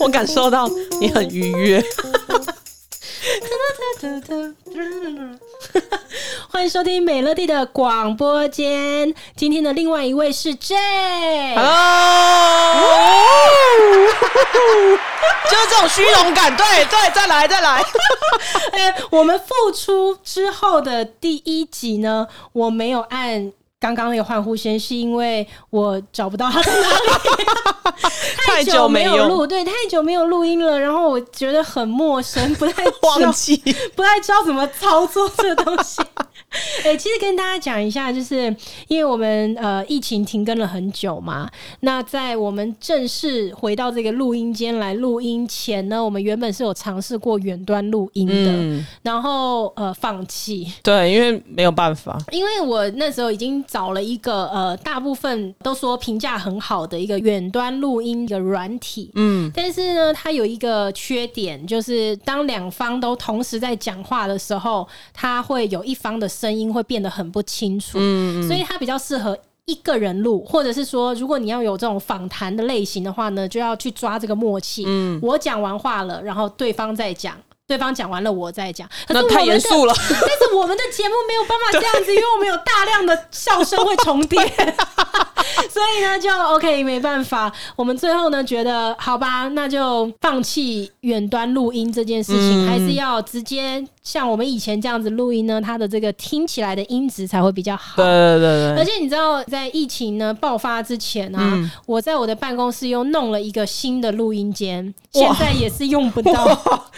我感受到你很愉悦。欢迎收听美乐蒂的广播间。今天的另外一位是 J。Hello，就是这种虚荣感。对对，再来再来。哎，我们复出之后的第一集呢，我没有按。刚刚那个欢呼声是因为我找不到他在哪里，太久没有录，对，太久没有录音了，然后我觉得很陌生，不太 忘记，不太知道怎么操作这个东西。哎、欸，其实跟大家讲一下，就是因为我们呃疫情停更了很久嘛，那在我们正式回到这个录音间来录音前呢，我们原本是有尝试过远端录音的，嗯、然后呃放弃，对，因为没有办法，因为我那时候已经找了一个呃大部分都说评价很好的一个远端录音的软体，嗯，但是呢，它有一个缺点，就是当两方都同时在讲话的时候，它会有一方的。声音会变得很不清楚，嗯嗯，所以它比较适合一个人录，或者是说，如果你要有这种访谈的类型的话呢，就要去抓这个默契。嗯，我讲完话了，然后对方再讲。对方讲完了，我再讲。那太严肃了。但是我们的节目没有办法 这样子，因为我们有大量的笑声会重叠，所以呢，就 OK，没办法。我们最后呢，觉得好吧，那就放弃远端录音这件事情，还是要直接像我们以前这样子录音呢，它的这个听起来的音质才会比较好。对对对。而且你知道，在疫情呢爆发之前啊，我在我的办公室又弄了一个新的录音间，现在也是用不到。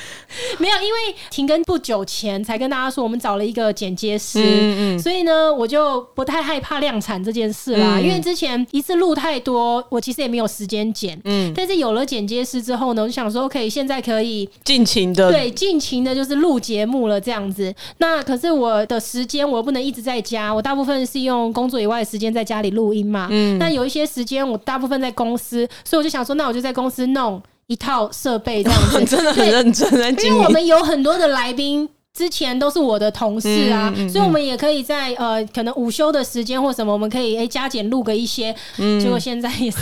没有，因为停更不久前才跟大家说，我们找了一个剪接师，嗯嗯，所以呢，我就不太害怕量产这件事啦。嗯、因为之前一次录太多，我其实也没有时间剪。嗯，但是有了剪接师之后呢，我就想说，OK，现在可以尽情的对尽情的，就是录节目了这样子。那可是我的时间，我不能一直在家，我大部分是用工作以外的时间在家里录音嘛。嗯，那有一些时间我大部分在公司，所以我就想说，那我就在公司弄。一套设备这样子，真的很认真。因为我们有很多的来宾，之前都是我的同事啊，嗯嗯嗯、所以我们也可以在呃，可能午休的时间或什么，我们可以哎加减录个一些。嗯、结果现在也是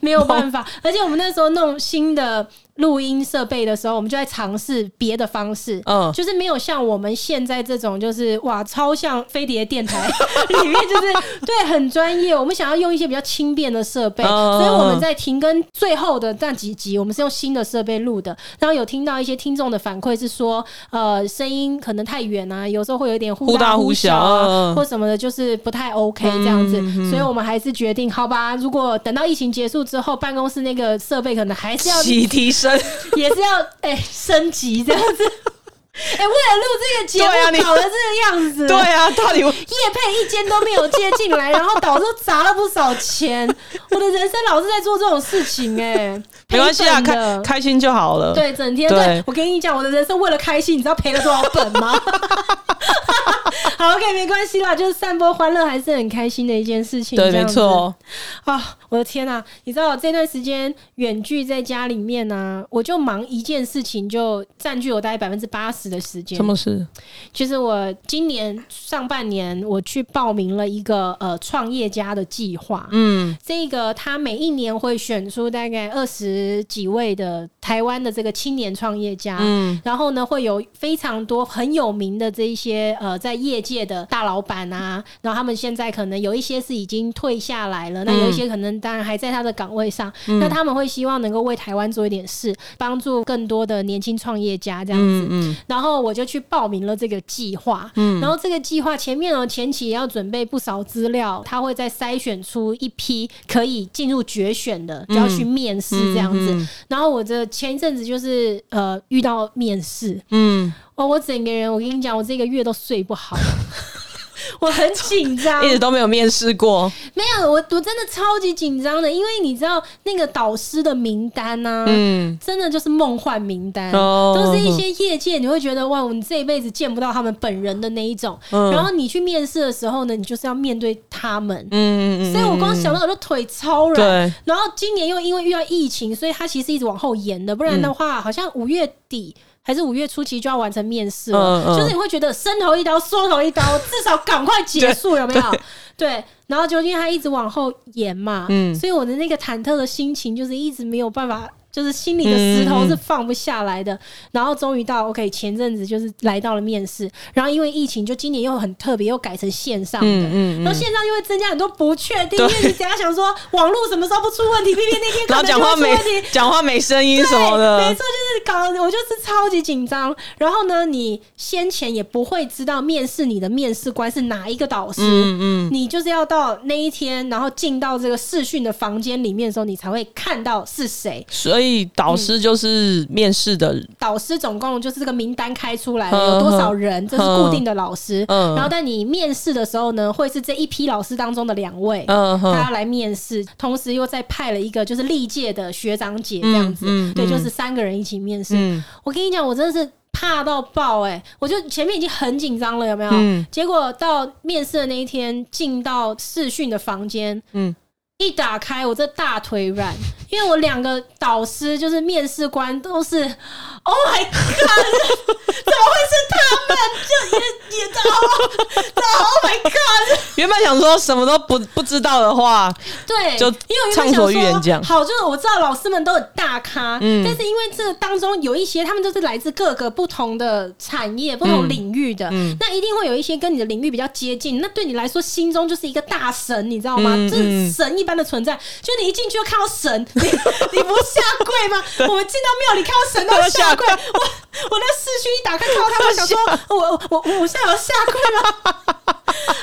没有办法，而且我们那时候弄新的。录音设备的时候，我们就在尝试别的方式，嗯，就是没有像我们现在这种，就是哇，超像飞碟电台 里面，就是对，很专业。我们想要用一些比较轻便的设备，所以我们在停更最后的那几集，我们是用新的设备录的。然后有听到一些听众的反馈是说，呃，声音可能太远啊，有时候会有一点忽大忽小啊，或什么的，就是不太 OK 这样子。所以我们还是决定，好吧，如果等到疫情结束之后，办公室那个设备可能还是要提升。也是要哎、欸、升级这样子，哎、欸，为了录这个节目搞得这个样子，对啊，到底叶配一间都没有接进来，然后导致砸了不少钱。我的人生老是在做这种事情、欸，哎，没关系啊，开开心就好了。对，整天对，对我跟你讲，我的人生为了开心，你知道赔了多少本吗？好，OK，没关系啦，就是散播欢乐还是很开心的一件事情。对，没错。啊，我的天呐！你知道我这段时间远距在家里面呢、啊，我就忙一件事情，就占据我大概百分之八十的时间。什么事？其实我今年上半年我去报名了一个呃创业家的计划。嗯，这个他每一年会选出大概二十几位的台湾的这个青年创业家。嗯，然后呢，会有非常多很有名的这一些呃在业界的大老板啊，然后他们现在可能有一些是已经退下来了，那有一些可能当然还在他的岗位上，嗯、那他们会希望能够为台湾做一点事，帮助更多的年轻创业家这样子。嗯嗯、然后我就去报名了这个计划。嗯、然后这个计划前面呢，前期也要准备不少资料，他会再筛选出一批可以进入决选的，就要去面试这样子。然后我这前一阵子就是呃遇到面试，嗯，哦，我整个人我跟你讲，我这个月都睡不好。我很紧张，一直都没有面试过。没有，我我真的超级紧张的，因为你知道那个导师的名单呢、啊，嗯，真的就是梦幻名单，哦、都是一些业界你会觉得哇，你这一辈子见不到他们本人的那一种。嗯、然后你去面试的时候呢，你就是要面对他们，嗯嗯嗯。所以我光想到我的腿超软。然后今年又因为遇到疫情，所以他其实一直往后延的，不然的话，好像五月底。还是五月初期就要完成面试了，嗯嗯、就是你会觉得伸头一刀，缩头一刀，至少赶快结束，有没有？对，对，然后就因为他一直往后延嘛，嗯，所以我的那个忐忑的心情就是一直没有办法。就是心里的石头是放不下来的。嗯、然后终于到 OK，前阵子就是来到了面试，然后因为疫情，就今年又很特别，又改成线上的。嗯然后线上又会增加很多不确定，因为你等下想说网络什么时候不出问题，偏偏那天然后讲话没讲话没声音什么的，没错，就是搞，我就是超级紧张。然后呢，你先前也不会知道面试你的面试官是哪一个导师，嗯嗯，你就是要到那一天，然后进到这个视讯的房间里面的时候，你才会看到是谁。所以导师就是面试的、嗯、导师，总共就是这个名单开出来了，有多少人，这是固定的老师。嗯，然后但你面试的时候呢，会是这一批老师当中的两位，嗯，他要来面试，同时又再派了一个就是历届的学长姐这样子，对，就是三个人一起面试。嗯、我跟你讲，我真的是。怕到爆哎、欸！我就前面已经很紧张了，有没有？嗯、结果到面试的那一天，进到试训的房间，嗯，一打开，我这大腿软，因为我两个导师就是面试官都是，Oh my God！怎么会是他们？就也也到，Oh my God！原本想说什么都不不知道的话，对，就因为畅所欲言讲。好，就是我知道老师们都很大咖，嗯，但是因为这当中有一些他们都是来自各个不同的产业、不同领域的，嗯，那一定会有一些跟你的领域比较接近，那对你来说心中就是一个大神，你知道吗？这是神一般的存在，就你一进去就看到神，你你不下跪吗？我们进到庙里看到神都要下跪，我我那视讯一打开看到他们，想说我我我我现在要下跪吗？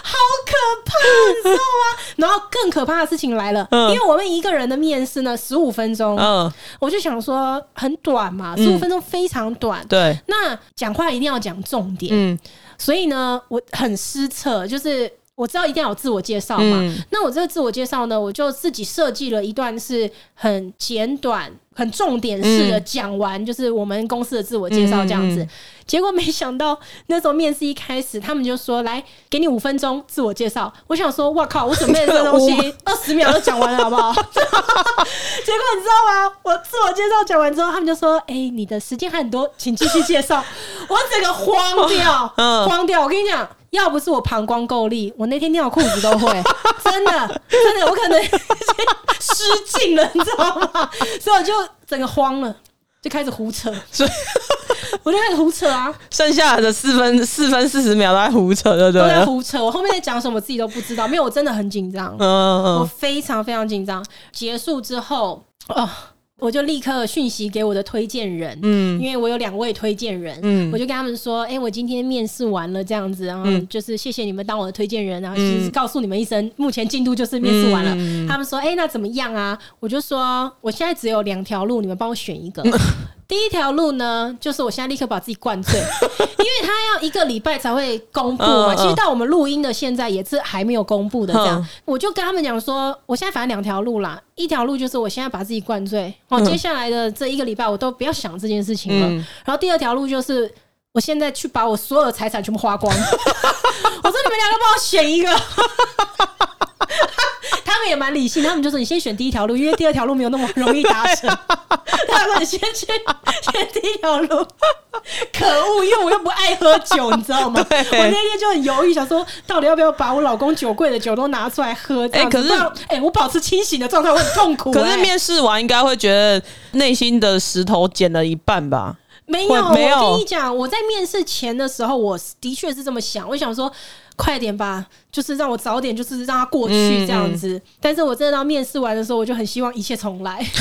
好可怕，你知道吗？然后更可怕的事情来了，嗯、因为我们一个人的面试呢，十五分钟，嗯，我就想说很短嘛，十五分钟非常短，嗯、对，那讲话一定要讲重点，嗯，所以呢，我很失策，就是我知道一定要有自我介绍嘛，嗯、那我这个自我介绍呢，我就自己设计了一段是很简短。很重点式的讲完，就是我们公司的自我介绍这样子。结果没想到那时候面试一开始，他们就说：“来，给你五分钟自我介绍。”我想说：“哇靠！我准备的这东西 二十秒就讲完了，好不好？” 结果你知道吗？我自我介绍讲完之后，他们就说：“哎，你的时间还很多，请继续介绍。”我整个慌掉，慌掉！我跟你讲。要不是我膀胱够力，我那天尿裤子都会，真的真的，我可能 失禁了，你知道吗？所以我就整个慌了，就开始胡扯，所以 我就开始胡扯啊。剩下的四分四分四十秒都在胡扯，对不对？都在胡扯。我后面在讲什么，我自己都不知道，没有，我真的很紧张，嗯，我非常非常紧张。结束之后，哦。我就立刻讯息给我的推荐人，嗯，因为我有两位推荐人，嗯，我就跟他们说，哎、欸，我今天面试完了这样子，然后就是谢谢你们当我的推荐人，然后其实告诉你们一声，目前进度就是面试完了。嗯、他们说，哎、欸，那怎么样啊？我就说，我现在只有两条路，你们帮我选一个。第一条路呢，就是我现在立刻把自己灌醉，因为他要一个礼拜才会公布嘛。其实到我们录音的现在也是还没有公布的，这样我就跟他们讲说，我现在反正两条路啦，一条路就是我现在把自己灌醉，哦，接下来的这一个礼拜我都不要想这件事情了。然后第二条路就是我现在去把我所有的财产全部花光。我说你们两个帮我选一个。也蛮理性，他们就说你先选第一条路，因为第二条路没有那么容易达成。他们先去选第一条路，可恶，因为我又不爱喝酒，你知道吗？我那天就很犹豫，想说到底要不要把我老公酒柜的酒都拿出来喝？哎、欸，可是哎、欸，我保持清醒的状态，我很痛苦、欸。可是面试完应该会觉得内心的石头减了一半吧？没有，没有。我跟你讲，我在面试前的时候，我的确是这么想，我想说。快点吧，就是让我早点，就是让他过去这样子。嗯嗯、但是我真的到面试完的时候，我就很希望一切重来。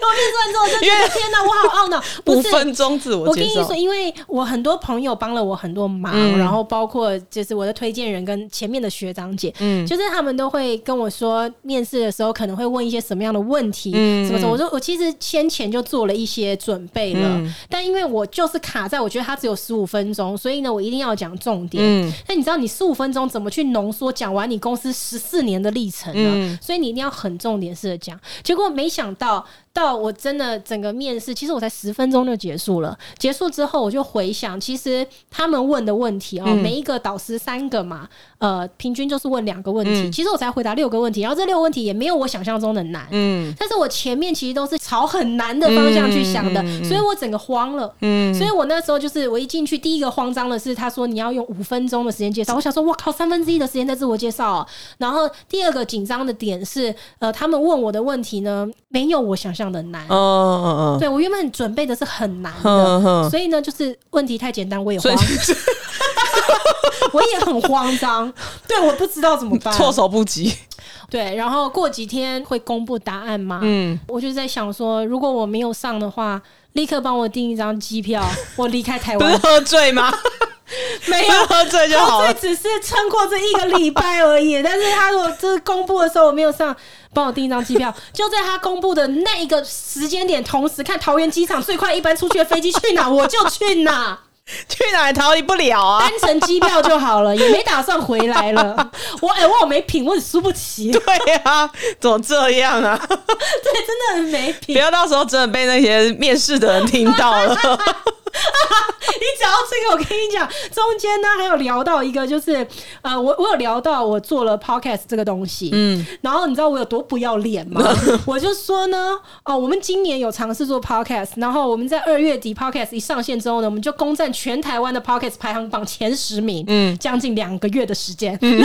我面试完之后，我就觉得天哪，我好懊恼。五分钟自我介绍，我跟你说，因为我很多朋友帮了我很多忙，嗯、然后包括就是我的推荐人跟前面的学长姐，嗯，就是他们都会跟我说，面试的时候可能会问一些什么样的问题，嗯，什么什么。我说我其实先前就做了一些准备了，嗯、但因为我就是卡在，我觉得它只有十五分钟，所以呢，我一定要讲重点。嗯，那你知道你十五分钟怎么去浓缩讲完你公司十四年的历程呢？嗯、所以你一定要很重点式的讲。结果没想到到。我真的整个面试，其实我才十分钟就结束了。结束之后，我就回想，其实他们问的问题哦，嗯、每一个导师三个嘛，呃，平均就是问两个问题。嗯、其实我才回答六个问题，然后这六个问题也没有我想象中的难。嗯，但是我前面其实都是朝很难的方向去想的，所以我整个慌了。嗯，所以我那时候就是我一进去，第一个慌张的是他说你要用五分钟的时间介绍，我想说我靠，三分之一的时间在自我介绍、喔。然后第二个紧张的点是，呃，他们问我的问题呢，没有我想象的难。哦哦哦，对我原本准备的是很难的，所以呢，就是问题太简单，我也慌，我也很慌张。对，我不知道怎么办，措手不及。对，然后过几天会公布答案嘛？嗯，我就在想说，如果我没有上的话，立刻帮我订一张机票，我离开台湾。不是喝醉吗？没有喝醉就好了，只是撑过这一个礼拜而已。但是他如果这公布的时候我没有上，帮我订一张机票，就在他公布的那一个时间点，同时看桃园机场最快一班出去的飞机去哪，我就去哪。去哪里逃离不了啊？单程机票就好了，也没打算回来了。我哎、欸，我没品，我很输不起。对呀、啊，怎么这样啊？对，真的很没品。不要到时候真的被那些面试的人听到了。你讲到这个，我跟你讲，中间呢还有聊到一个，就是呃，我我有聊到我做了 podcast 这个东西，嗯，然后你知道我有多不要脸吗？我就说呢，哦，我们今年有尝试做 podcast，然后我们在二月底 podcast 一上线之后呢，我们就攻占全台湾的 podcast 排行榜前十名，嗯，将近两个月的时间，嗯、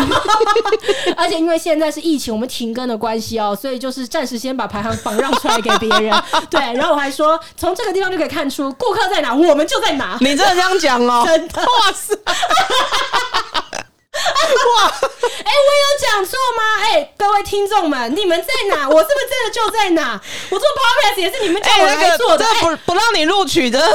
而且因为现在是疫情，我们停更的关系哦，所以就是暂时先把排行榜让出来给别人，对，然后我还说，从这个地方就可以看出顾客在哪，我。我们就在哪？你真的这样讲哦？真的？哇塞！哇！哎、欸，我有讲错吗？哎、欸，各位听众们，你们在哪？我是不是真的就在哪？我做 podcast 也是你们叫我来做的，欸那个、不不让你录取的。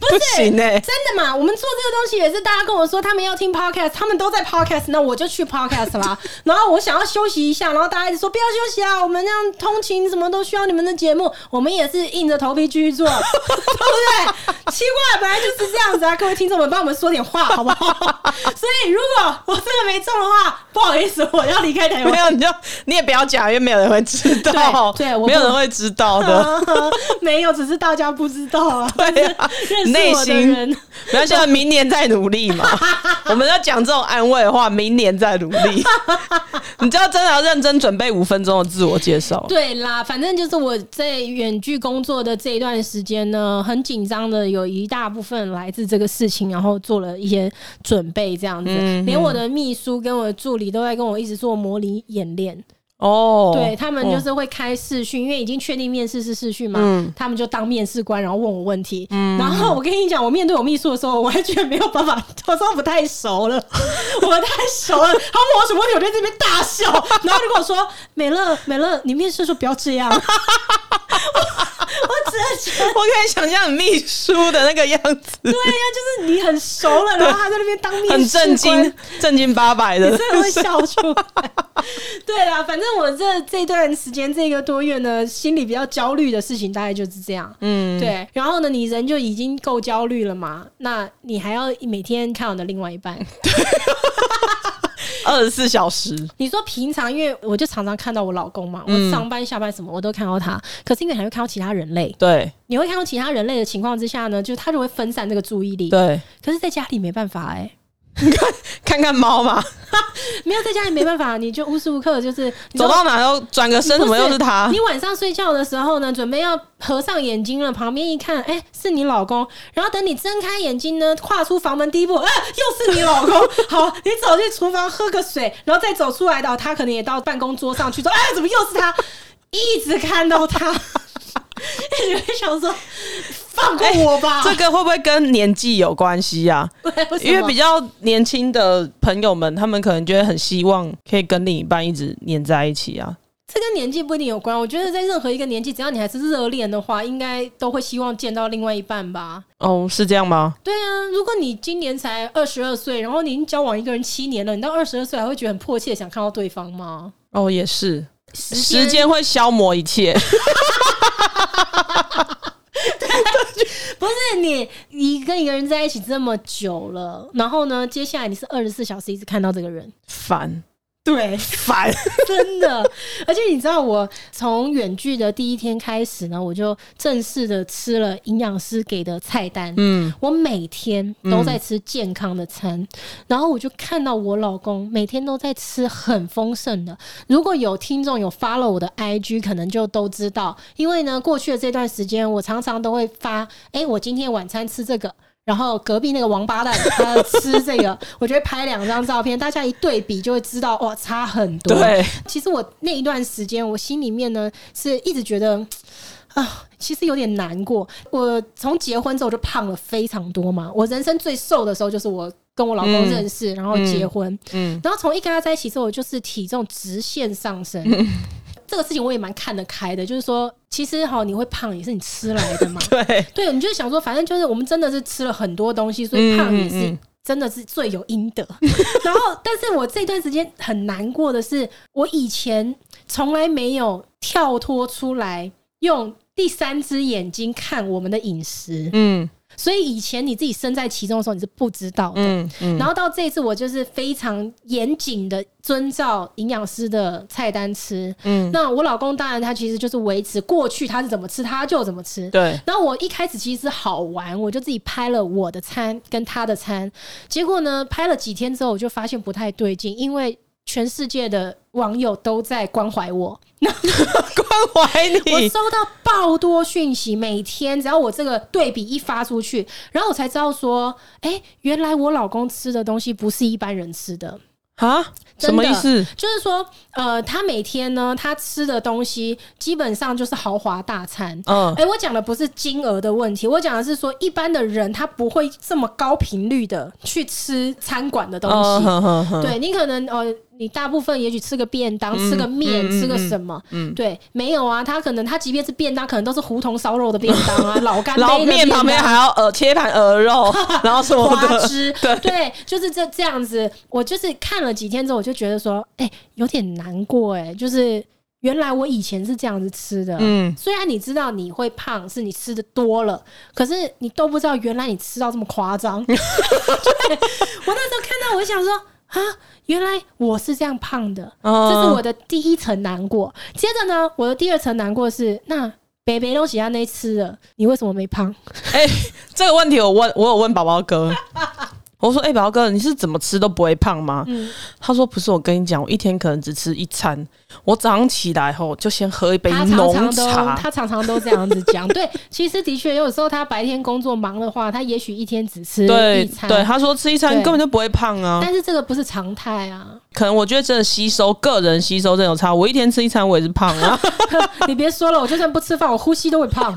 不是真的嘛？我们做这个东西也是大家跟我说他们要听 podcast，他们都在 podcast，那我就去 podcast 啦。然后我想要休息一下，然后大家一直说不要休息啊，我们这样通勤什么都需要你们的节目，我们也是硬着头皮继续做，对不对？奇怪，本来就是这样子啊！各位听众们，帮我们说点话好不好？所以如果我真的没中的话，不好意思，我要离开台湾。没有，你就你也不要讲，因为没有人会知道。对，对我没有人会知道的。没有，只是大家不知道啊。对啊，内心，不要像明年再努力嘛。我们要讲这种安慰的话，明年再努力。你知道，真的要认真准备五分钟的自我介绍。对啦，反正就是我在远距工作的这一段时间呢，很紧张的，有一大部分来自这个事情，然后做了一些准备，这样子。嗯、连我的秘书跟我的助理都在跟我一直做模拟演练。哦，对，他们就是会开视讯，因为已经确定面试是视讯嘛，嗯、他们就当面试官，然后问我问题。嗯、然后我跟你讲，我面对我秘书的时候，我完全没有办法，我说我不太熟了，我太熟了。他问我什么问题，我就在这边大笑。然后就跟我说：“美乐，美乐，你面试的时候不要这样。” 我可以想象你秘书的那个样子。对呀、啊，就是你很熟了，然后他在那边当面试官，很震惊，正经八百的，你真的会笑出来。对啦，反正。我这这段时间这个多月呢，心里比较焦虑的事情大概就是这样。嗯，对。然后呢，你人就已经够焦虑了嘛？那你还要每天看我的另外一半，二十四小时。你说平常，因为我就常常看到我老公嘛，我上班下班什么我都看到他。可是因为还会看到其他人类，对，你会看到其他人类的情况之下呢，就他就会分散这个注意力。对。可是在家里没办法哎、欸。你 看看看猫嘛，没有在家里没办法，你就无时无刻就是走到哪都转个身，怎么又是他？你晚上睡觉的时候呢，准备要合上眼睛了，旁边一看，哎、欸，是你老公。然后等你睁开眼睛呢，跨出房门第一步，哎、欸，又是你老公。好，你走进厨房喝个水，然后再走出来的，他可能也到办公桌上去说，哎、欸，怎么又是他？一直看到他。你会想说，放过我吧？欸，这个会不会跟年纪有关系 呀？因为比较年轻的朋友们，他们可能觉得很希望可以跟另一半一直黏在一起啊。这跟年纪不一定有关。我觉得在任何一个年纪，只要你还是热恋的话，应该都会希望见到另外一半吧？哦，是这样吗？对啊，如果你今年才二十二岁，然后你已经交往一个人七年了，你到二十二岁还会觉得很迫切想看到对方吗？哦，也是，时间会消磨一切。不是你，你跟一个人在一起这么久了，然后呢，接下来你是二十四小时一直看到这个人，烦。对，烦，真的。而且你知道，我从远距的第一天开始呢，我就正式的吃了营养师给的菜单。嗯，我每天都在吃健康的餐，嗯、然后我就看到我老公每天都在吃很丰盛的。如果有听众有 follow 我的 IG，可能就都知道，因为呢，过去的这段时间，我常常都会发，哎、欸，我今天晚餐吃这个。然后隔壁那个王八蛋他吃这个，我觉得拍两张照片，大家一对比就会知道，哇，差很多。对，其实我那一段时间，我心里面呢是一直觉得啊，其实有点难过。我从结婚之后就胖了非常多嘛，我人生最瘦的时候就是我跟我老公认识，嗯、然后结婚，嗯，嗯然后从一跟他在一起之后，我就是体重直线上升。嗯 这个事情我也蛮看得开的，就是说，其实哈，你会胖也是你吃来的嘛。对对，你就想说，反正就是我们真的是吃了很多东西，所以胖也是真的是罪有应得。然后，但是我这段时间很难过的是，我以前从来没有跳脱出来，用第三只眼睛看我们的饮食。嗯。所以以前你自己身在其中的时候，你是不知道的。嗯嗯。然后到这一次，我就是非常严谨的遵照营养师的菜单吃。嗯。那我老公当然他其实就是维持过去他是怎么吃他就怎么吃。对。然后我一开始其实好玩，我就自己拍了我的餐跟他的餐。结果呢，拍了几天之后，我就发现不太对劲，因为全世界的网友都在关怀我。关怀你，我收到爆多讯息，每天只要我这个对比一发出去，然后我才知道说，哎、欸，原来我老公吃的东西不是一般人吃的。啊？什么意思？就是说，呃，他每天呢，他吃的东西基本上就是豪华大餐。嗯，哎，我讲的不是金额的问题，我讲的是说，一般的人他不会这么高频率的去吃餐馆的东西。对，你可能呃，你大部分也许吃个便当，嗯、吃个面，嗯、吃个什么？嗯，对，没有啊，他可能他即便是便当，可能都是胡同烧肉的便当啊，老干杯的面旁边还要呃切盘鹅肉，然后什么花枝，对对，就是这这样子。我就是看了几天之后，我就觉得说，哎、欸，有点难过哎、欸，就是原来我以前是这样子吃的，嗯，虽然你知道你会胖，是你吃的多了，可是你都不知道原来你吃到这么夸张。对，我那时候看到，我想说啊，原来我是这样胖的，这是我的第一层难过。接着呢，我的第二层难过是，那北北都喜欢那吃的，你为什么没胖？哎、欸，这个问题我问，我有问宝宝哥。我说：“哎、欸，宝哥，你是怎么吃都不会胖吗？”嗯、他说：“不是，我跟你讲，我一天可能只吃一餐。我早上起来后就先喝一杯浓茶。他常常都这样子讲。对，其实的确有时候他白天工作忙的话，他也许一天只吃一餐。对，对，他说吃一餐根本就不会胖啊。但是这个不是常态啊。可能我觉得真的吸收，个人吸收这种差。我一天吃一餐，我也是胖啊。你别说了，我就算不吃饭，我呼吸都会胖。”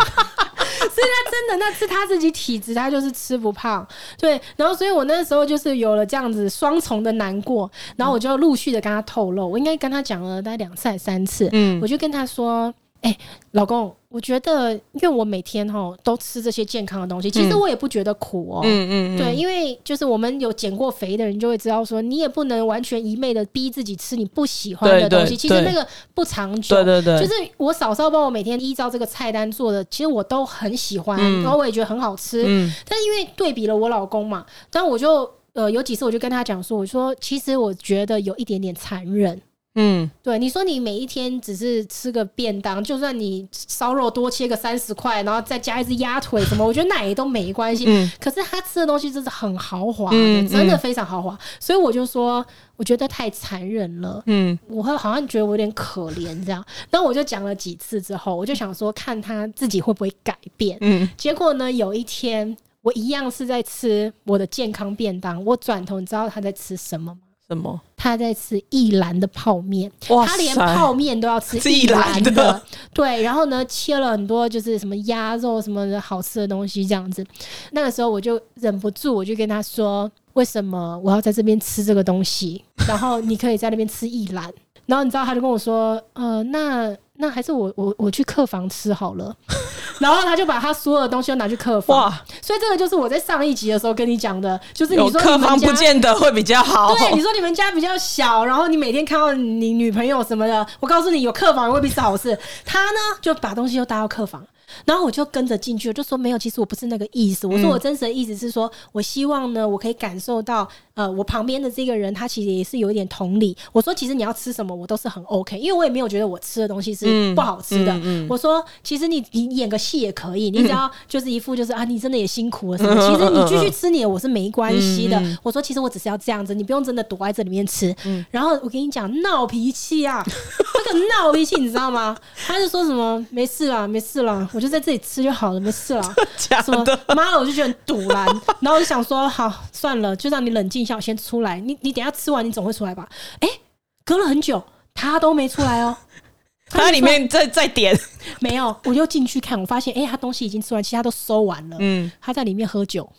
所以他真的，那是他自己体质，他就是吃不胖。对，然后所以我那时候就是有了这样子双重的难过，然后我就陆续的跟他透露，我应该跟他讲了大概两次还三次，嗯，我就跟他说。哎、欸，老公，我觉得，因为我每天哈都吃这些健康的东西，其实我也不觉得苦哦。嗯嗯，嗯对，因为就是我们有减过肥的人就会知道，说你也不能完全一昧的逼自己吃你不喜欢的东西，其实那个不长久。对对对，就是我嫂嫂帮我每天依照这个菜单做的，其实我都很喜欢，嗯、然后我也觉得很好吃。嗯，但是因为对比了我老公嘛，但我就呃有几次我就跟他讲说，我说其实我觉得有一点点残忍。嗯，对，你说你每一天只是吃个便当，就算你烧肉多切个三十块，然后再加一只鸭腿什么，我觉得那也都没关系。嗯，可是他吃的东西真是很豪华的，嗯，真的非常豪华，所以我就说，我觉得太残忍了。嗯，我会好像觉得我有点可怜这样。那我就讲了几次之后，我就想说，看他自己会不会改变。嗯，结果呢，有一天我一样是在吃我的健康便当，我转头，你知道他在吃什么吗？什么？他在吃一篮的泡面，他连泡面都要吃 一篮的，的对。然后呢，切了很多就是什么鸭肉什么的好吃的东西，这样子。那个时候我就忍不住，我就跟他说：“为什么我要在这边吃这个东西？然后你可以在那边吃一篮。”然后你知道，他就跟我说：“呃，那那还是我我我去客房吃好了。”然后他就把他所有的东西都拿去客房。哇！所以这个就是我在上一集的时候跟你讲的，就是你说你客房不见得会比较好。对，你说你们家比较小，然后你每天看到你女朋友什么的，我告诉你，有客房未必是好事。他呢就把东西又搭到客房，然后我就跟着进去，我就说没有，其实我不是那个意思。我说我真实的意思是说，我希望呢，我可以感受到，呃，我旁边的这个人他其实也是有一点同理。我说其实你要吃什么，我都是很 OK，因为我也没有觉得我吃的东西是不好吃的。嗯嗯嗯、我说其实你你演个戏也可以，你只要就是一副就是啊，你真的也辛苦了什么。其实你继续吃你的，我是没关系的。我说其实我只是要这样子，你不用真的躲在这里面吃。然后我跟你讲闹脾气啊，那个闹脾气你知道吗？他就说什么没事啦，没事啦，我就在这里吃就好了，没事啦。什么妈，我就觉得很赌烂，然后我就想说，好算了，就让你冷静一下，我先出来。你你等下吃完，你总会出来吧？哎、欸，隔了很久，他都没出来哦。他在里面再再点 没有？我就进去看，我发现哎、欸，他东西已经吃完，其他都收完了。嗯，他在里面喝酒，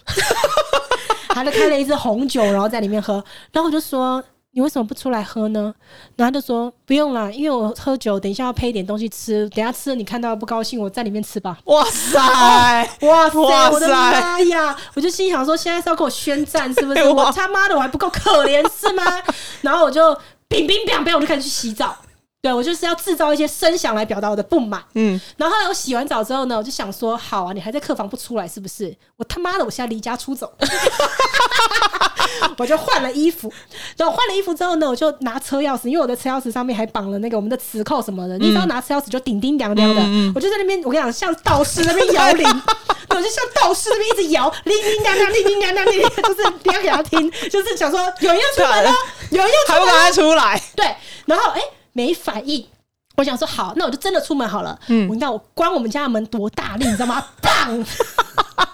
他就开了一支红酒，然后在里面喝。然后我就说。你为什么不出来喝呢？然后他就说不用啦，因为我喝酒，等一下要配一点东西吃，等一下吃了你看到不高兴，我在里面吃吧。哇塞，哇塞，我的妈呀！我就心想说，现在是要跟我宣战是不是？我他妈的我还不够可怜是吗？然后我就乒乒乓乓，我就开始去洗澡。对，我就是要制造一些声响来表达我的不满。嗯，然后后来我洗完澡之后呢，我就想说，好啊，你还在客房不出来是不是？我他妈的，我现在离家出走。我就换了衣服，然后换了衣服之后呢，我就拿车钥匙，因为我的车钥匙上面还绑了那个我们的磁扣什么的。嗯、你知道拿车钥匙就叮叮当当的，嗯、我就在那边，我跟你讲，像道士那边摇铃，我就像道士那边一直摇，叮叮当当，叮叮当当，叮叮，就是你要给他听，就是想说有人要出来了，有人要出来了，还不赶快出来？对，然后哎、欸，没反应，我想说好，那我就真的出门好了。嗯，你知道我关我们家的门多大力，你知道吗？砰！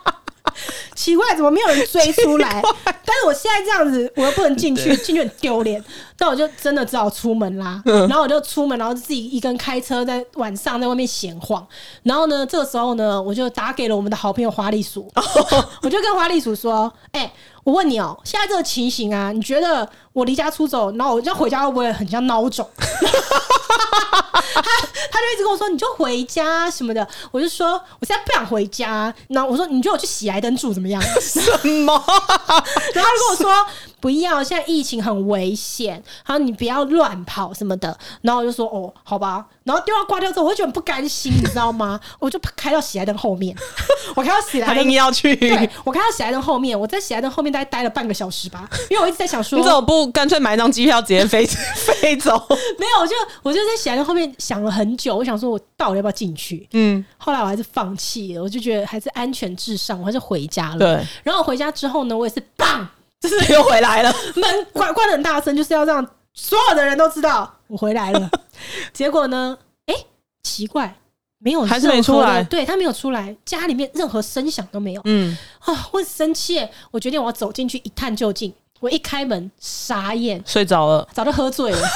奇怪，怎么没有人追出来？但是我现在这样子，我又不能进去，进去很丢脸。那我就真的只好出门啦。然后我就出门，然后自己一个人开车，在晚上在外面闲晃。然后呢，这个时候呢，我就打给了我们的好朋友花栗鼠。我就跟花栗鼠说：“哎，我问你哦，现在这个情形啊，你觉得我离家出走，然后我要回家会不会很像孬种？” 他他就一直跟我说：“你就回家什么的。”我就说：“我现在不想回家。”然后我说：“你觉得我去喜来登住怎么样？”什么？然后他跟我说。不要，现在疫情很危险，然后你不要乱跑什么的。然后我就说哦，好吧。然后电话挂掉之后，我就觉得很不甘心，你知道吗？我就开到喜来登后面，我开到喜来登，你要去？对，我开到喜来登后面，我在喜来登后面大概待了半个小时吧，因为我一直在想说，你怎么不干脆买一张机票直接飞飞走？没有，我就我就在喜来登后面想了很久，我想说我到底要不要进去？嗯，后来我还是放弃了，我就觉得还是安全至上，我还是回家了。对，然后回家之后呢，我也是棒。就是又回来了，门关关的很大声，就是要让所有的人都知道我回来了。结果呢？哎、欸，奇怪，没有，还是没出来。对，他没有出来，家里面任何声响都没有。嗯啊，我很生气，我决定我要走进去一探究竟。我一开门，傻眼，睡着了，早就喝醉了，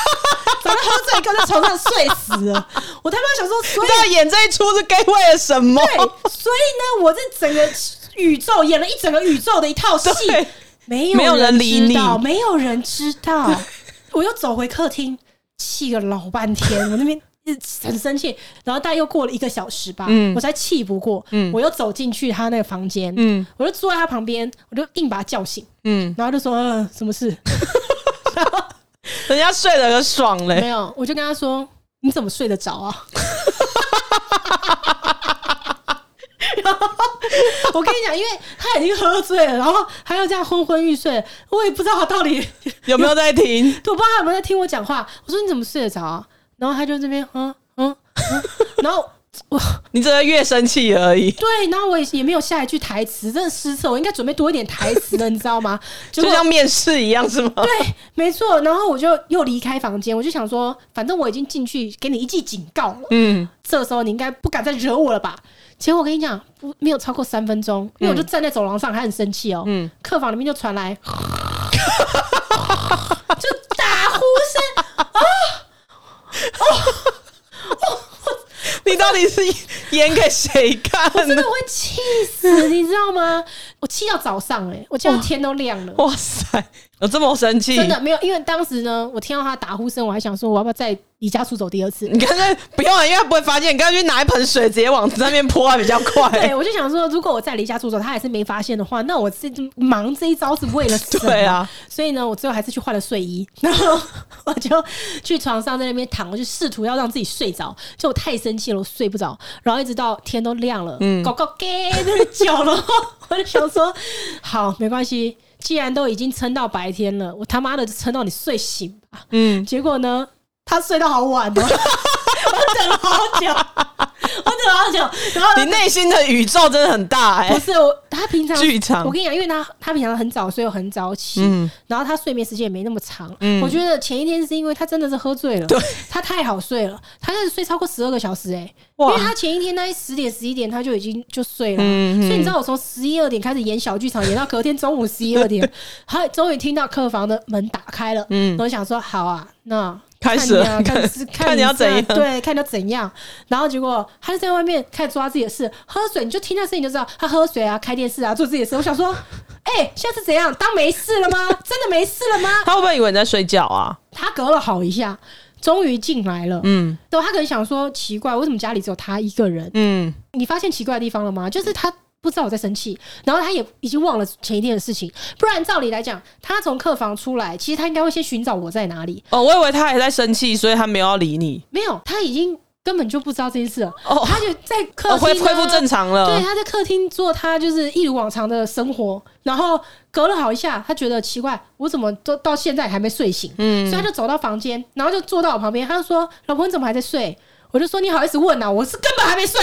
早就喝醉，刚在床上睡死了。我他妈想说，所以要演这一出是该为了什么？对，所以呢，我这整个宇宙演了一整个宇宙的一套戏。没有人理你，没有人知道。我又走回客厅，气了老半天。我那边很生气，然后大概又过了一个小时吧，我才气不过。嗯我又走进去他那个房间，嗯我就坐在他旁边，我就硬把他叫醒。然后就说：“什么事？” 人家睡得可爽嘞。没有，我就跟他说：“你怎么睡得着啊？” 然后我跟你讲，因为他已经喝醉了，然后还要这样昏昏欲睡，我也不知道他到底有没有在听，我不知道他有没有在听我讲话。我说你怎么睡得着啊？然后他就这边嗯嗯嗯，然后我 你只会越生气而已。对，然后我也也没有下一句台词，真的失策。我应该准备多一点台词的，你知道吗？就像面试一样，是吗？对，没错。然后我就又离开房间，我就想说，反正我已经进去给你一记警告了。嗯，这时候你应该不敢再惹我了吧？结果我跟你讲，不没有超过三分钟，因为我就站在走廊上，还很生气哦。嗯，客房里面就传来，就打呼声啊！哦哦，你到底是演给谁看？我真的会气死，你知道吗？我气到早上哎，我气到天都亮了。哇塞！我这么生气，真的没有，因为当时呢，我听到他打呼声，我还想说，我要不要再离家出走第二次？你干脆不用，因为他不会发现。你干脆去拿一盆水，直接往那边泼，还比较快。对，我就想说，如果我再离家出走，他还是没发现的话，那我这忙这一招是为了什么？对啊，所以呢，我最后还是去换了睡衣，然后我就去床上在那边躺，我就试图要让自己睡着，就我太生气了，我睡不着，然后一直到天都亮了，嗯，搞搞给那个叫了，我就想说，好，没关系。既然都已经撑到白天了，我他妈的就撑到你睡醒吧。嗯，结果呢，他睡到好晚哦，我等了好久，好久。然后你内心的宇宙真的很大哎、欸。不是我，他平常剧场，我跟你讲，因为他他平常很早睡又很早起，嗯，然后他睡眠时间也没那么长。嗯，我觉得前一天是因为他真的是喝醉了，对，他太好睡了，他开始睡超过十二个小时哎、欸。因为他前一天那十点十一点他就已经就睡了，嗯、所以你知道我从十一二点开始演小剧场，演到隔天中午十一二点，他终于听到客房的门打开了，嗯，我想说好啊，那开始了，看 看，看，看你要怎样，对，看你要怎样，然后结果他就在外面开始做他自己的事，喝水，你就听那声音就知道他喝水啊，开电视啊，做自己的事。我想说，哎、欸，现在是怎样？当没事了吗？真的没事了吗？他会不会以为你在睡觉啊？他隔了好一下。终于进来了，嗯，对，他可能想说奇怪，为什么家里只有他一个人？嗯，你发现奇怪的地方了吗？就是他不知道我在生气，然后他也已经忘了前一天的事情。不然照理来讲，他从客房出来，其实他应该会先寻找我在哪里。哦，我以为他还在生气，所以他没有要理你。没有，他已经。根本就不知道这件事了，哦，他就在客厅，啊，恢恢复正常了。对，他在客厅做他就是一如往常的生活，然后隔了好一下，他觉得奇怪，我怎么都到现在还没睡醒？嗯，所以他就走到房间，然后就坐到我旁边，他就说：“老婆，你怎么还在睡？”我就说：“你好意思问啊？我是根本还没睡。”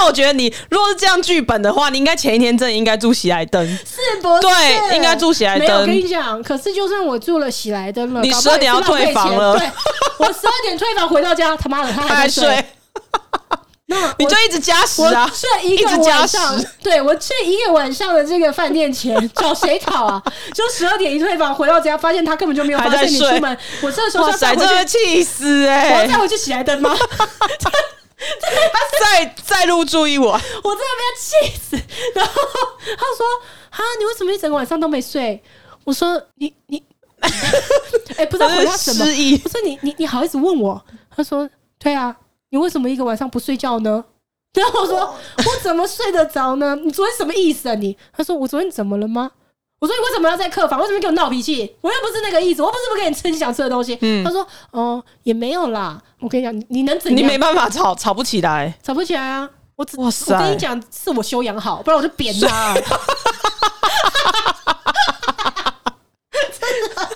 那我觉得你如果是这样剧本的话，你应该前一天真的应该住喜来登，是不是？对，应该住喜来登。我跟你讲，可是就算我住了喜来登了，你十二点要退房了。对，我十二点退房回到家，他妈的他还在睡。那 你就一直加时啊，睡一个晚上，对，我睡一个晚上的这个饭店钱找谁讨啊？就十二点一退房回到家，发现他根本就没有发现你出门。我这个时候要再回去气死哎、欸！我要再回去喜来登吗？再 再入注意我，我真的被他气死。然后他说：“哈，你为什么一整个晚上都没睡？”我说：“你你，哎、欸，不知道回他什么。”我说：“你你你好意思问我？”他说：“对啊，你为什么一个晚上不睡觉呢？”然后我说：“我怎么睡得着呢？你昨天什么意思啊你？”他说：“我昨天怎么了吗？”我说：“你为什么要在客房？为什么给我闹脾气？我又不是那个意思，我不是不给你吃你想吃的东西。嗯”他说：“哦，也没有啦。我跟你讲，你能怎样？你没办法吵，吵不起来，吵不起来啊！我只哇塞，我跟你讲，是我修养好，不然我就扁他。真的，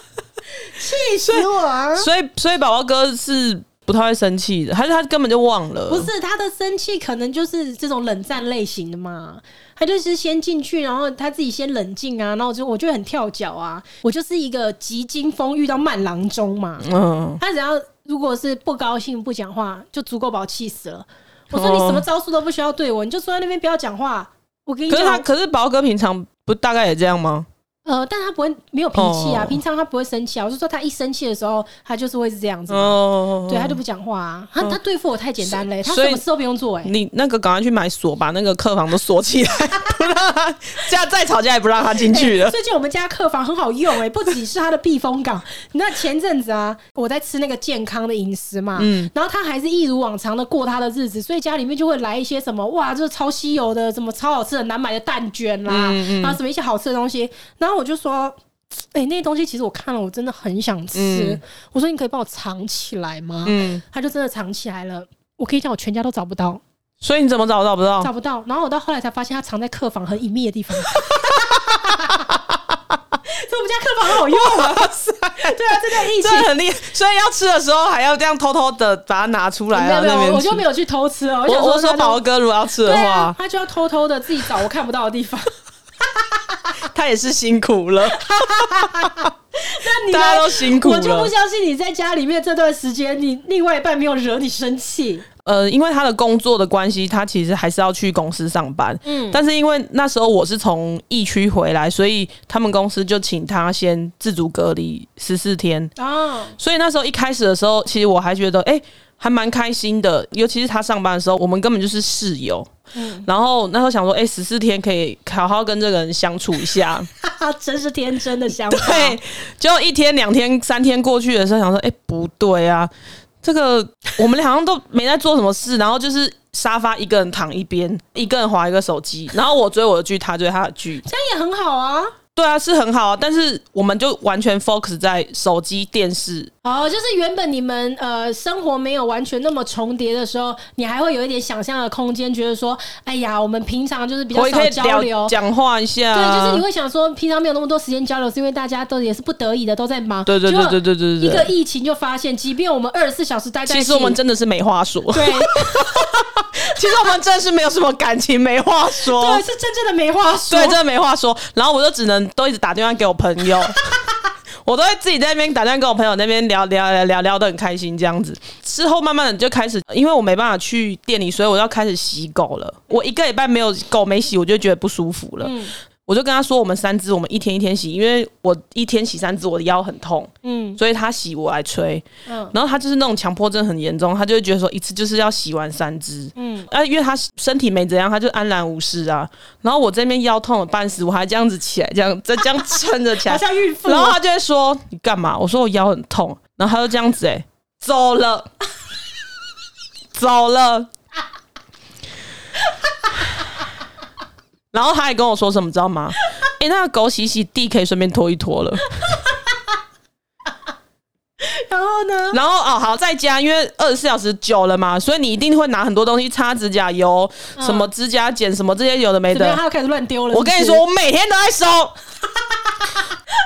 气死我了！所以，所以宝宝哥是。”不太会生气的，还是他根本就忘了？不是他的生气，可能就是这种冷战类型的嘛。他就是先进去，然后他自己先冷静啊，然后就我就很跳脚啊。我就是一个急惊风遇到慢郎中嘛。嗯，他只要如果是不高兴不讲话，就足够把我气死了。我说你什么招数都不需要对我，你就坐在那边不要讲话。我跟你讲，可是他可是宝哥平常不大概也这样吗？呃，但他不会没有脾气啊，oh. 平常他不会生气啊。我是说，他一生气的时候，他就是会是这样子。哦，oh. 对，他就不讲话啊。他他对付我太简单了，他什么事都不用做。哎，你那个赶快去买锁，把那个客房都锁起来，不让他这样再吵架也不让他进去了。最近我们家客房很好用哎，不仅是他的避风港。那前阵子啊，我在吃那个健康的饮食嘛，嗯，然后他还是一如往常的过他的日子，所以家里面就会来一些什么哇，就是超稀有的，什么超好吃的难买的蛋卷啦，嗯嗯然后什么一些好吃的东西，然后我就说。哎、欸，那些东西其实我看了，我真的很想吃。嗯、我说你可以帮我藏起来吗？嗯，他就真的藏起来了。我可以讲，我全家都找不到。所以你怎么找都找不到？找不到。然后我到后来才发现，他藏在客房很隐秘的地方。所以我们家客房很好用啊！对啊，这个意思很厉害。所以要吃的时候还要这样偷偷的把它拿出来啊！没有没有，我就没有去偷吃哦。我我说宝哥如果要吃的话，他就要偷偷的自己找我看不到的地方。他也是辛苦了，那你大家都辛苦了。我就不相信你在家里面这段时间，你另外一半没有惹你生气。呃，因为他的工作的关系，他其实还是要去公司上班。嗯，但是因为那时候我是从疫区回来，所以他们公司就请他先自主隔离十四天。哦，所以那时候一开始的时候，其实我还觉得，哎、欸，还蛮开心的。尤其是他上班的时候，我们根本就是室友。嗯，然后那时候想说，哎、欸，十四天可以好好跟这个人相处一下。哈哈，真是天真的想法。对，就一天、两天、三天过去的时候，想说，哎、欸，不对啊。这个我们俩好像都没在做什么事，然后就是沙发一个人躺一边，一个人划一个手机，然后我追我的剧，他追他的剧，这样也很好啊。对啊，是很好啊，但是我们就完全 focus 在手机、电视。哦，就是原本你们呃生活没有完全那么重叠的时候，你还会有一点想象的空间，觉得说，哎呀，我们平常就是比较少交流，讲话一下。对，就是你会想说，平常没有那么多时间交流，是因为大家都也是不得已的，都在忙。对对对对对对对。一个疫情就发现，即便我们二十四小时待在一起，其实我们真的是没话说。对，其实我们真的是没有什么感情，没话说。对，是真正的没话说。对，真的没话说。然后我就只能都一直打电话给我朋友，我都会自己在那边打电话跟我朋友那边聊聊聊聊聊得很开心这样子。之后慢慢的就开始，因为我没办法去店里，所以我要开始洗狗了。我一个礼拜没有狗没洗，我就觉得不舒服了。嗯我就跟他说，我们三只，我们一天一天洗，因为我一天洗三只，我的腰很痛，嗯，所以他洗我来吹，嗯，然后他就是那种强迫症很严重，他就会觉得说一次就是要洗完三只，嗯，啊，因为他身体没怎样，他就安然无事啊。然后我这边腰痛了半死，我还这样子起来，这样再这样 撑着起来，好像孕妇。然后他就会说你干嘛？我说我腰很痛，然后他就这样子哎、欸，走了，走了。然后他还跟我说什么，知道吗？哎、欸，那个狗洗洗地可以顺便拖一拖了。然后呢？然后哦，好，在家，因为二十四小时久了嘛，所以你一定会拿很多东西擦指甲油，嗯、什么指甲剪，什么这些有的没的。他又开始乱丢了是是？我跟你说，我每天都在收。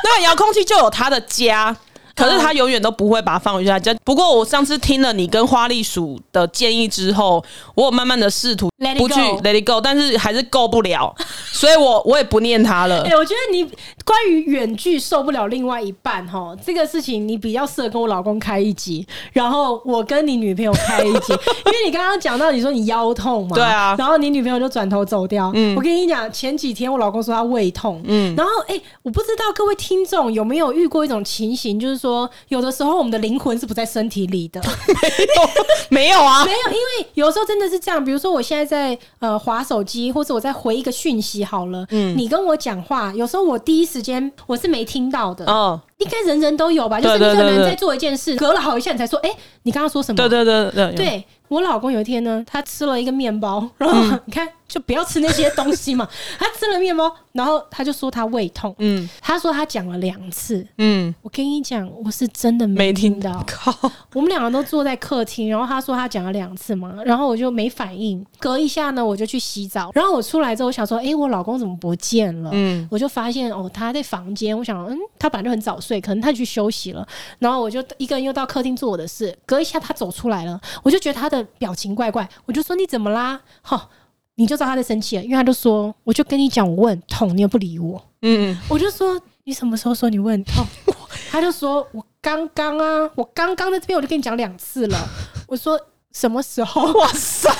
那个遥控器就有他的家。可是他永远都不会把它放回去他家。不过我上次听了你跟花栗鼠的建议之后，我有慢慢的试图不去 let it go，但是还是够不了，所以我我也不念他了。哎、欸，我觉得你关于远距受不了另外一半哈，这个事情你比较适合跟我老公开一集，然后我跟你女朋友开一集，因为你刚刚讲到你说你腰痛嘛，对啊，然后你女朋友就转头走掉。嗯，我跟你讲，前几天我老公说他胃痛，嗯，然后哎、欸，我不知道各位听众有没有遇过一种情形，就是说。说有的时候我们的灵魂是不在身体里的，没有，没有啊，没有，因为有时候真的是这样。比如说我现在在呃划手机，或者我在回一个讯息，好了，嗯，你跟我讲话，有时候我第一时间我是没听到的，哦，应该人人都有吧？就是你可能在做一件事，隔了好一下你才说，哎，你刚刚说什么？对对对对，对。我老公有一天呢，他吃了一个面包，然后、嗯、你看，就不要吃那些东西嘛。他吃了面包，然后他就说他胃痛。嗯，他说他讲了两次。嗯，我跟你讲，我是真的没听到。靠，我们两个都坐在客厅，然后他说他讲了两次嘛，然后我就没反应。隔一下呢，我就去洗澡，然后我出来之后，我想说，哎、欸，我老公怎么不见了？嗯，我就发现哦，他在房间。我想，嗯，他本来就很早睡，可能他去休息了。然后我就一个人又到客厅做我的事。隔一下他走出来了，我就觉得他的。表情怪怪，我就说你怎么啦？哈，你就知道他在生气了，因为他就说，我就跟你讲我问痛，你又不理我。嗯，我就说你什么时候说你胃很痛？他就说我刚刚啊，我刚刚在这边我就跟你讲两次了。我说什么时候？哇塞，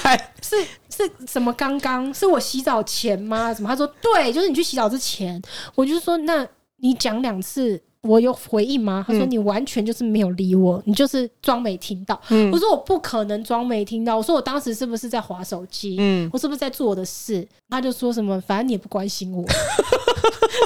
是是什么刚刚？是我洗澡前吗？什么？他说对，就是你去洗澡之前。我就说那你讲两次。我有回应吗？他说你完全就是没有理我，嗯、你就是装没听到。嗯、我说我不可能装没听到。我说我当时是不是在划手机？嗯，我是不是在做我的事？他就说什么，反正你也不关心我。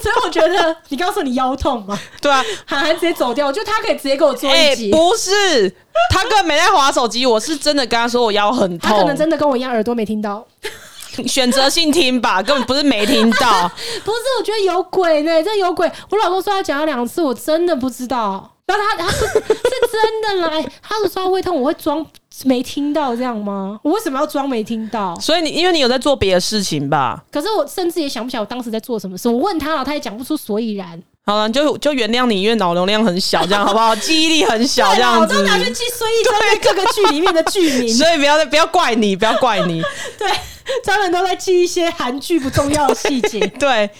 所以我觉得你刚说你腰痛嘛？对啊，韩寒直接走掉，我觉得他可以直接跟我做一集。欸、不是，他根本没在划手机，我是真的跟他说我腰很痛。他可能真的跟我一样耳朵没听到。选择性听吧，根本不是没听到。不是，我觉得有鬼呢，这有鬼。我老公说他讲了两次，我真的不知道。然后他他是是真的来，他说他胃痛，我会装没听到这样吗？我为什么要装没听到？所以你因为你有在做别的事情吧？可是我甚至也想不起来我当时在做什么事。我问他了，他也讲不出所以然。好了，就就原谅你，因为脑容量很小，这样好不好？记忆力很小，这样子。我都拿去记孙艺珍在各个剧里面的剧名，所以不要不要怪你，不要怪你。对。专门都在记一些韩剧不重要的细节。对，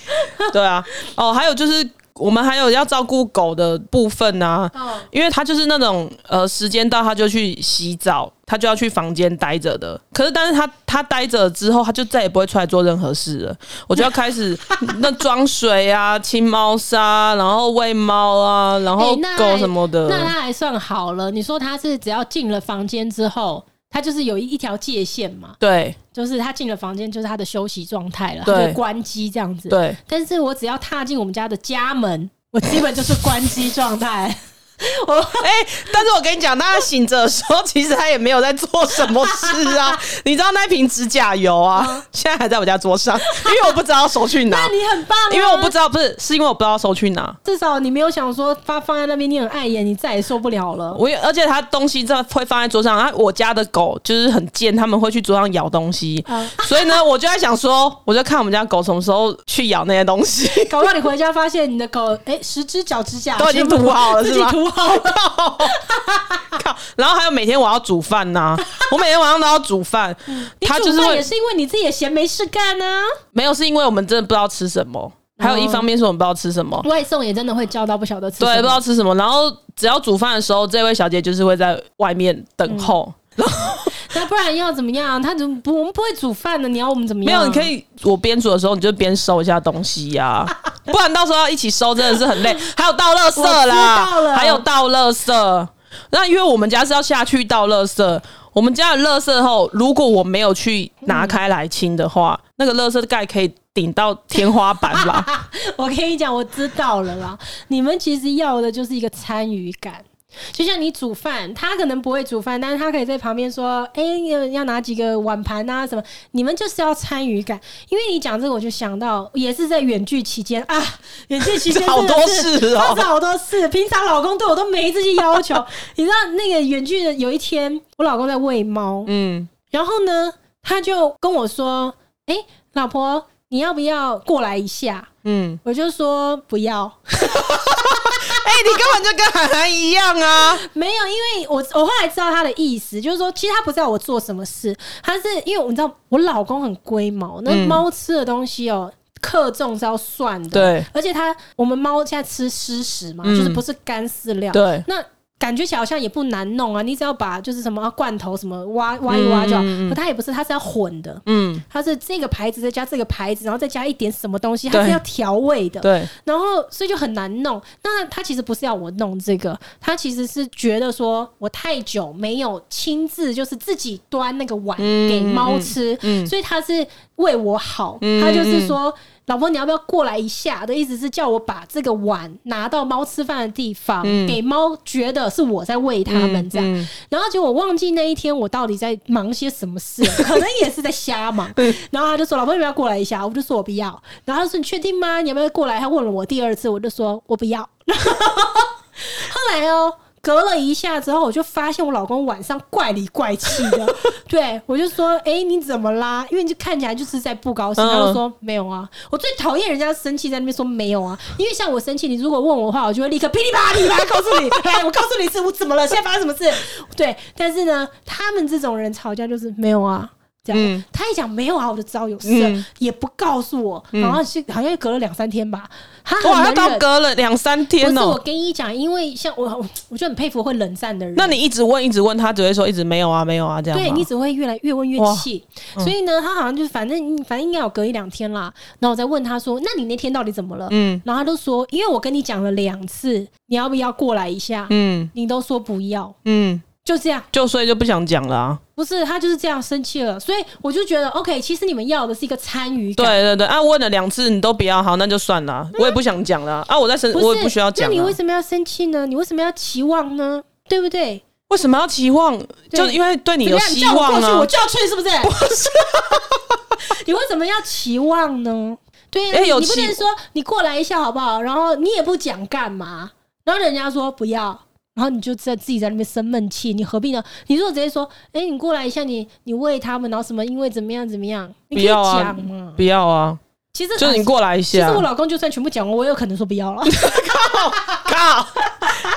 对啊，哦，还有就是我们还有要照顾狗的部分啊，哦，因为它就是那种呃，时间到它就去洗澡，它就要去房间待着的。可是，但是它它待着之后，它就再也不会出来做任何事了。我就要开始 那装水啊、清猫砂，然后喂猫啊，然后狗什么的。欸、那它还算好了。你说它是只要进了房间之后。他就是有一一条界限嘛，对，就是他进了房间就是他的休息状态了，对，就关机这样子，对。但是我只要踏进我们家的家门，我基本就是关机状态。我哎、欸，但是我跟你讲，他醒着的时候，其实他也没有在做什么事啊。你知道那瓶指甲油啊，嗯、现在还在我家桌上，因为我不知道收去哪。那你很棒、啊，因为我不知道，不是，是因为我不知道收去哪。至少你没有想说放放在那边，你很碍眼，你再也受不了了。我也而且他东西这会放在桌上，然后我家的狗就是很贱，他们会去桌上咬东西，嗯、所以呢，我就在想说，我就看我们家狗什么时候去咬那些东西。搞不好你回家发现你的狗，哎、欸，十只脚指甲都已经涂好了，是吗？然后还有每天我要煮饭呐、啊，我每天晚上都要煮饭。他就是也是因为你自己也闲没事干呢、啊？没有，是因为我们真的不知道吃什么。还有一方面是我们不知道吃什么。外送也真的会叫到不晓得吃对，不知道吃什么。然后只要煮饭的时候，这位小姐就是会在外面等候。嗯、那不然要怎么样？他怎么不？我们不会煮饭的，你要我们怎么样？没有，你可以我边煮的时候，你就边收一下东西呀、啊。不然到时候要一起收，真的是很累。还有倒垃圾啦，还有倒垃圾。那因为我们家是要下去倒垃圾，我们家的垃圾后，如果我没有去拿开来清的话，嗯、那个垃圾盖可以顶到天花板吧？我跟你讲，我知道了啦。你们其实要的就是一个参与感。就像你煮饭，他可能不会煮饭，但是他可以在旁边说：“哎、欸，要要拿几个碗盘啊什么？”你们就是要参与感，因为你讲这个，我就想到也是在远距期间啊，远距期间好多事哦，好多事。平常老公对我都没这些要求，你知道那个远距的有一天，我老公在喂猫，嗯，然后呢，他就跟我说：“哎、欸，老婆，你要不要过来一下？”嗯，我就说不要。你根本就跟涵涵一样啊！没有，因为我我后来知道他的意思，就是说，其实他不知道我做什么事，他是因为你知道我老公很龟毛，那猫吃的东西哦、喔，克重是要算的，对，而且他我们猫现在吃湿食嘛，就是不是干饲料，对，那。感觉起来好像也不难弄啊，你只要把就是什么罐头什么挖挖一挖就好。可它也不是，它是要混的。嗯，它是这个牌子再加这个牌子，然后再加一点什么东西，它是要调味的。对。然后所以就很难弄。那他其实不是要我弄这个，他其实是觉得说我太久没有亲自就是自己端那个碗给猫吃，嗯嗯嗯、所以他是为我好。他就是说。老婆，你要不要过来一下？的意思是叫我把这个碗拿到猫吃饭的地方，嗯、给猫觉得是我在喂它们这样。嗯嗯、然后结果我忘记那一天我到底在忙些什么事，可能也是在瞎忙。然后他就说：“老婆，你要不要过来一下？”我就说：“我不要。”然后他说：“你确定吗？你要不要过来？”他问了我第二次，我就说：“我不要。” 后来哦。隔了一下之后，我就发现我老公晚上怪里怪气的。对，我就说：“哎、欸，你怎么啦？”因为你就看起来就是在不高兴。他就说：“没有啊。”我最讨厌人家生气在那边说“没有啊”，因为像我生气，你如果问我的话，我就会立刻噼里啪啦噼里啪啦告诉你：“哎，我告诉你是我怎么了？现在发生什么事？”对，但是呢，他们这种人吵架就是没有啊。这样，嗯、他一讲没有啊，我就知道有事，嗯、也不告诉我，然后是好像隔了两三天吧。他哇，他到隔了两三天哦。不是我跟你讲，因为像我，我就很佩服会冷战的人。那你一直问，一直问，他只会说一直没有啊，没有啊，这样。对，你只会越来越问越气。所以呢，他好像就是反正反正应该有隔一两天啦。然后我再问他说：“那你那天到底怎么了？”嗯，然后他都说：“因为我跟你讲了两次，你要不要过来一下？”嗯，你都说不要。嗯。就这样，就所以就不想讲了啊。不是，他就是这样生气了，所以我就觉得，OK，其实你们要的是一个参与感。对对对，啊，问了两次你都不要，好，那就算了，我也不想讲了啊。我在生，我也不需要讲。那你为什么要生气呢？你为什么要期望呢？对不对？为什么要期望？就是因为对你有希望啊。我就要去，是不是？不是。你为什么要期望呢？对呀，你不能说你过来一下好不好？然后你也不讲干嘛，然后人家说不要。然后你就在自己在那边生闷气，你何必呢？你如果直接说，哎、欸，你过来一下，你你喂他们，然后什么，因为怎么样怎么样，你可以讲嘛？不要啊！不要啊，其实就是你过来一下。其实我老公就算全部讲了，我也有可能说不要了。靠靠，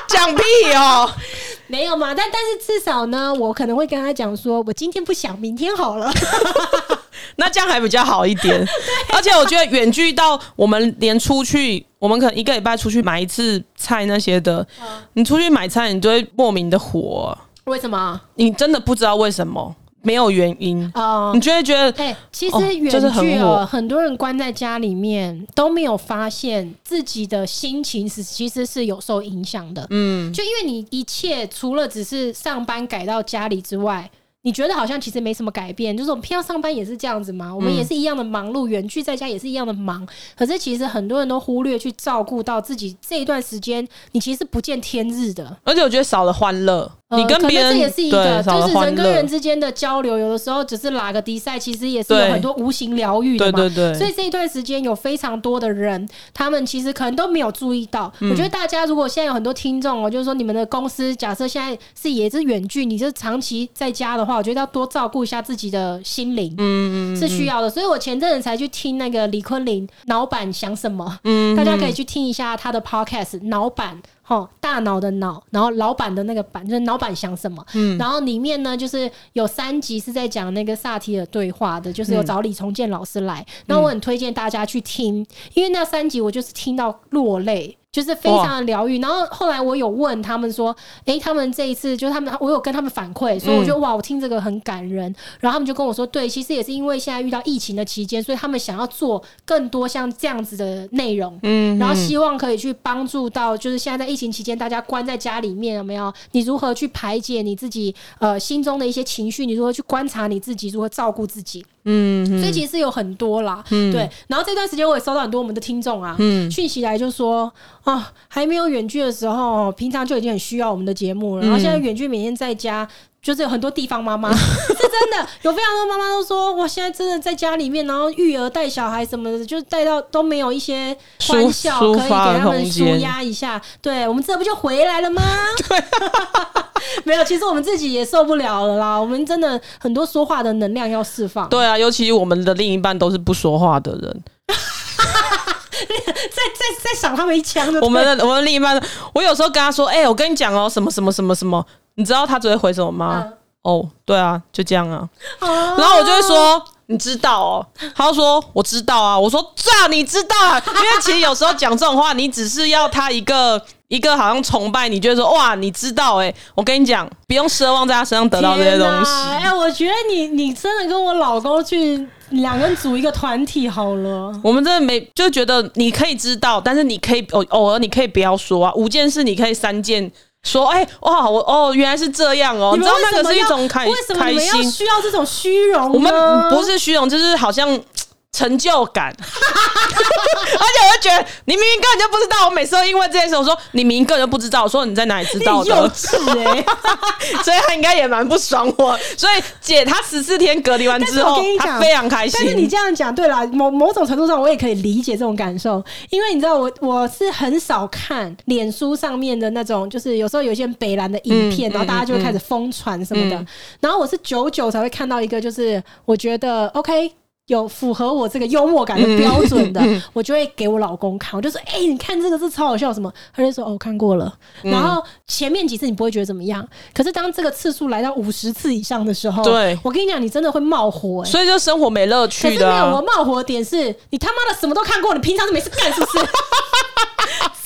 讲屁哦！没有嘛？但但是至少呢，我可能会跟他讲说，我今天不想，明天好了。那这样还比较好一点。而且我觉得远距到我们连出去，我们可能一个礼拜出去买一次菜那些的，你出去买菜，你就会莫名的火。为什么？你真的不知道为什么。没有原因哦，你就会觉得哎、欸，其实远距哦，很，很多人关在家里面都没有发现自己的心情是其实是有受影响的。嗯，就因为你一切除了只是上班改到家里之外，你觉得好像其实没什么改变，就是我们平常上班也是这样子嘛，我们也是一样的忙碌，远距在家也是一样的忙。可是其实很多人都忽略去照顾到自己这一段时间，你其实是不见天日的，而且我觉得少了欢乐。你跟别人、呃、这也是一个，就是人跟人之间的交流，有的时候只是拉个迪赛，其实也是有很多无形疗愈的嘛。对对对。所以这一段时间有非常多的人，他们其实可能都没有注意到。嗯、我觉得大家如果现在有很多听众哦，就是说你们的公司假设现在是也是远距，你就长期在家的话，我觉得要多照顾一下自己的心灵，嗯嗯是需要的。所以我前阵子才去听那个李坤林老板想什么，嗯，大家可以去听一下他的 podcast 老板。哦，大脑的脑，然后老板的那个板，就是老板想什么。嗯，然后里面呢，就是有三集是在讲那个萨提尔对话的，就是有找李重建老师来。那、嗯、我很推荐大家去听，因为那三集我就是听到落泪。就是非常的疗愈，然后后来我有问他们说，哎、欸，他们这一次就是他们，我有跟他们反馈，所以我觉得哇，我听这个很感人。然后他们就跟我说，对，其实也是因为现在遇到疫情的期间，所以他们想要做更多像这样子的内容，嗯，然后希望可以去帮助到，就是现在在疫情期间大家关在家里面有没有？你如何去排解你自己呃心中的一些情绪？你如何去观察你自己？如何照顾自己？嗯，所以其实有很多啦，嗯，对。然后这段时间我也收到很多我们的听众啊，嗯，讯息来就说，啊，还没有远距的时候，平常就已经很需要我们的节目了。然后现在远距每天在家，就是有很多地方妈妈 是真的，有非常多妈妈都说，我，现在真的在家里面，然后育儿带小孩什么的，就带到都没有一些欢笑可以给他们舒压一下。对，我们这不就回来了吗？对。没有，其实我们自己也受不了了啦。我们真的很多说话的能量要释放。对啊，尤其我们的另一半都是不说话的人，再再再赏他们一枪。我们的我们的另一半，我有时候跟他说：“哎、欸，我跟你讲哦，什么什么什么什么，你知道他只会回什么吗？”嗯、哦，对啊，就这样啊。哦、然后我就会说。你知道哦？他就说我知道啊。我说这样你知道啊？因为其实有时候讲这种话，你只是要他一个一个好像崇拜你，就会说哇，你知道哎、欸。我跟你讲，不用奢望在他身上得到这些东西。哎呀，我觉得你你真的跟我老公去两个人组一个团体好了。我们真的没就觉得你可以知道，但是你可以偶偶尔你可以不要说啊。五件事你可以三件。说哎、欸、哇我哦原来是这样哦，你，知道那个是一种开为什么你们要需要这种虚荣？我们不是虚荣，就是好像成就感。而且我就觉得你明明根本就不知道，我每次都因为这件事我说你明明根本就不知道，我说你在哪里知道的？幼稚哎，所以他应该也蛮不爽我。所以姐她十四天隔离完之后，她非常开心。但是你这样讲对了，某某种程度上我也可以理解这种感受，因为你知道我我是很少看脸书上面的那种，就是有时候有一些北蓝的影片，嗯、然后大家就会开始疯传什么的，嗯、然后我是久久才会看到一个，就是我觉得 OK。有符合我这个幽默感的标准的，嗯、我就会给我老公看。我就说：“哎、欸，你看这个是超好笑什么？”他就说：“哦，看过了。嗯”然后前面几次你不会觉得怎么样，可是当这个次数来到五十次以上的时候，对，我跟你讲，你真的会冒火、欸。所以就生活没乐趣的、啊。可是没有我冒火的点是，你他妈的什么都看过，你平常是没事干是不是？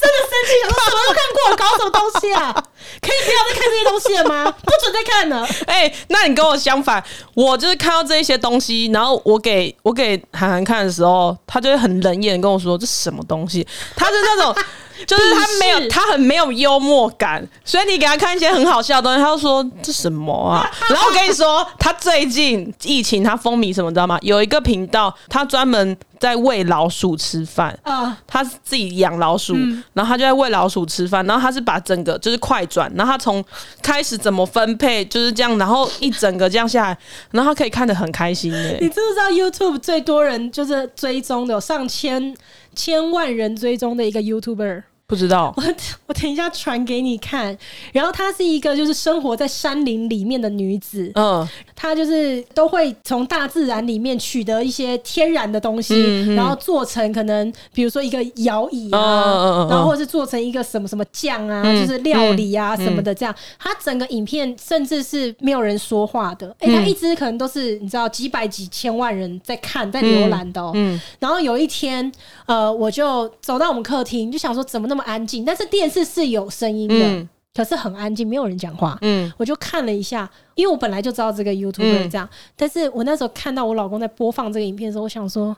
真的生气，想说什么都看过，搞什么东西啊？可以不要再看这些东西了吗？不准再看了。哎、欸，那你跟我相反，我就是看到这一些东西，然后我给我给韩寒看的时候，他就会很冷眼跟我说：“这什么东西？”他是那种。就是他没有，他很没有幽默感，所以你给他看一些很好笑的东西，他就说这什么啊？然后我跟你说，他最近疫情他风靡什么，知道吗？有一个频道，他专门在喂老鼠吃饭啊，他自己养老鼠，然后他就在喂老鼠吃饭，然后他是把整个就是快转，然后他从开始怎么分配就是这样，然后一整个这样下来，然后他可以看得很开心耶。你知不知道 YouTube 最多人就是追踪的有上千千万人追踪的一个 YouTuber？不知道，我我等一下传给你看。然后她是一个就是生活在山林里面的女子，嗯，她就是都会从大自然里面取得一些天然的东西，嗯、然后做成可能比如说一个摇椅啊，嗯、然后或者是做成一个什么什么酱啊，嗯、就是料理啊什么的这样。她整个影片甚至是没有人说话的，哎、欸，她一直可能都是你知道几百几千万人在看在浏览的、喔，嗯，然后有一天，呃，我就走到我们客厅，就想说怎么那么安静，但是电视是有声音的，嗯、可是很安静，没有人讲话。嗯，我就看了一下，因为我本来就知道这个 YouTuber 这样，嗯、但是我那时候看到我老公在播放这个影片的时候，我想说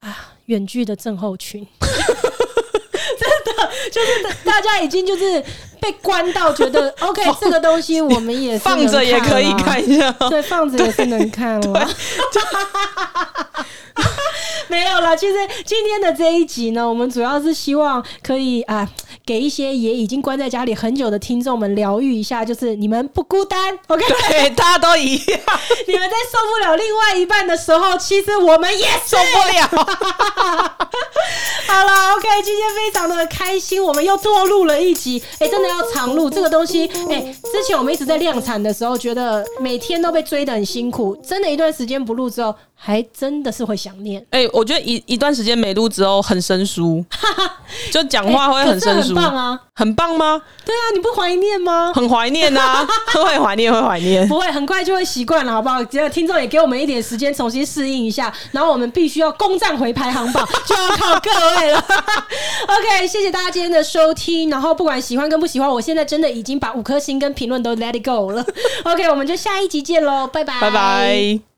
啊，远距的症候群，真的就是大家已经就是被关到，觉得 OK，这个东西我们也放着也可以看一下，对，放着也是能看了。没有了，其实今天的这一集呢，我们主要是希望可以啊，给一些也已经关在家里很久的听众们疗愈一下，就是你们不孤单，OK？对，大家都一样。你们在受不了另外一半的时候，其实我们也受不了。好了，OK，今天非常的开心，我们又多录了一集，哎，真的要常录这个东西。哎，之前我们一直在量产的时候，觉得每天都被追得很辛苦，真的，一段时间不录之后，还真的是会想念。哎，我觉得一一段时间没录之后很生疏，就讲话会很生疏。很棒啊，很棒吗？对啊，你不怀念吗？很怀念啊，会怀念，会怀念。不会，很快就会习惯了，好不好？只要听众也给我们一点时间重新适应一下，然后我们必须要攻占回排行榜，就要靠各位了。OK，谢谢大家今天的收听。然后不管喜欢跟不喜欢，我现在真的已经把五颗星跟评论都 Let it go 了。OK，我们就下一集见喽，拜拜，拜拜。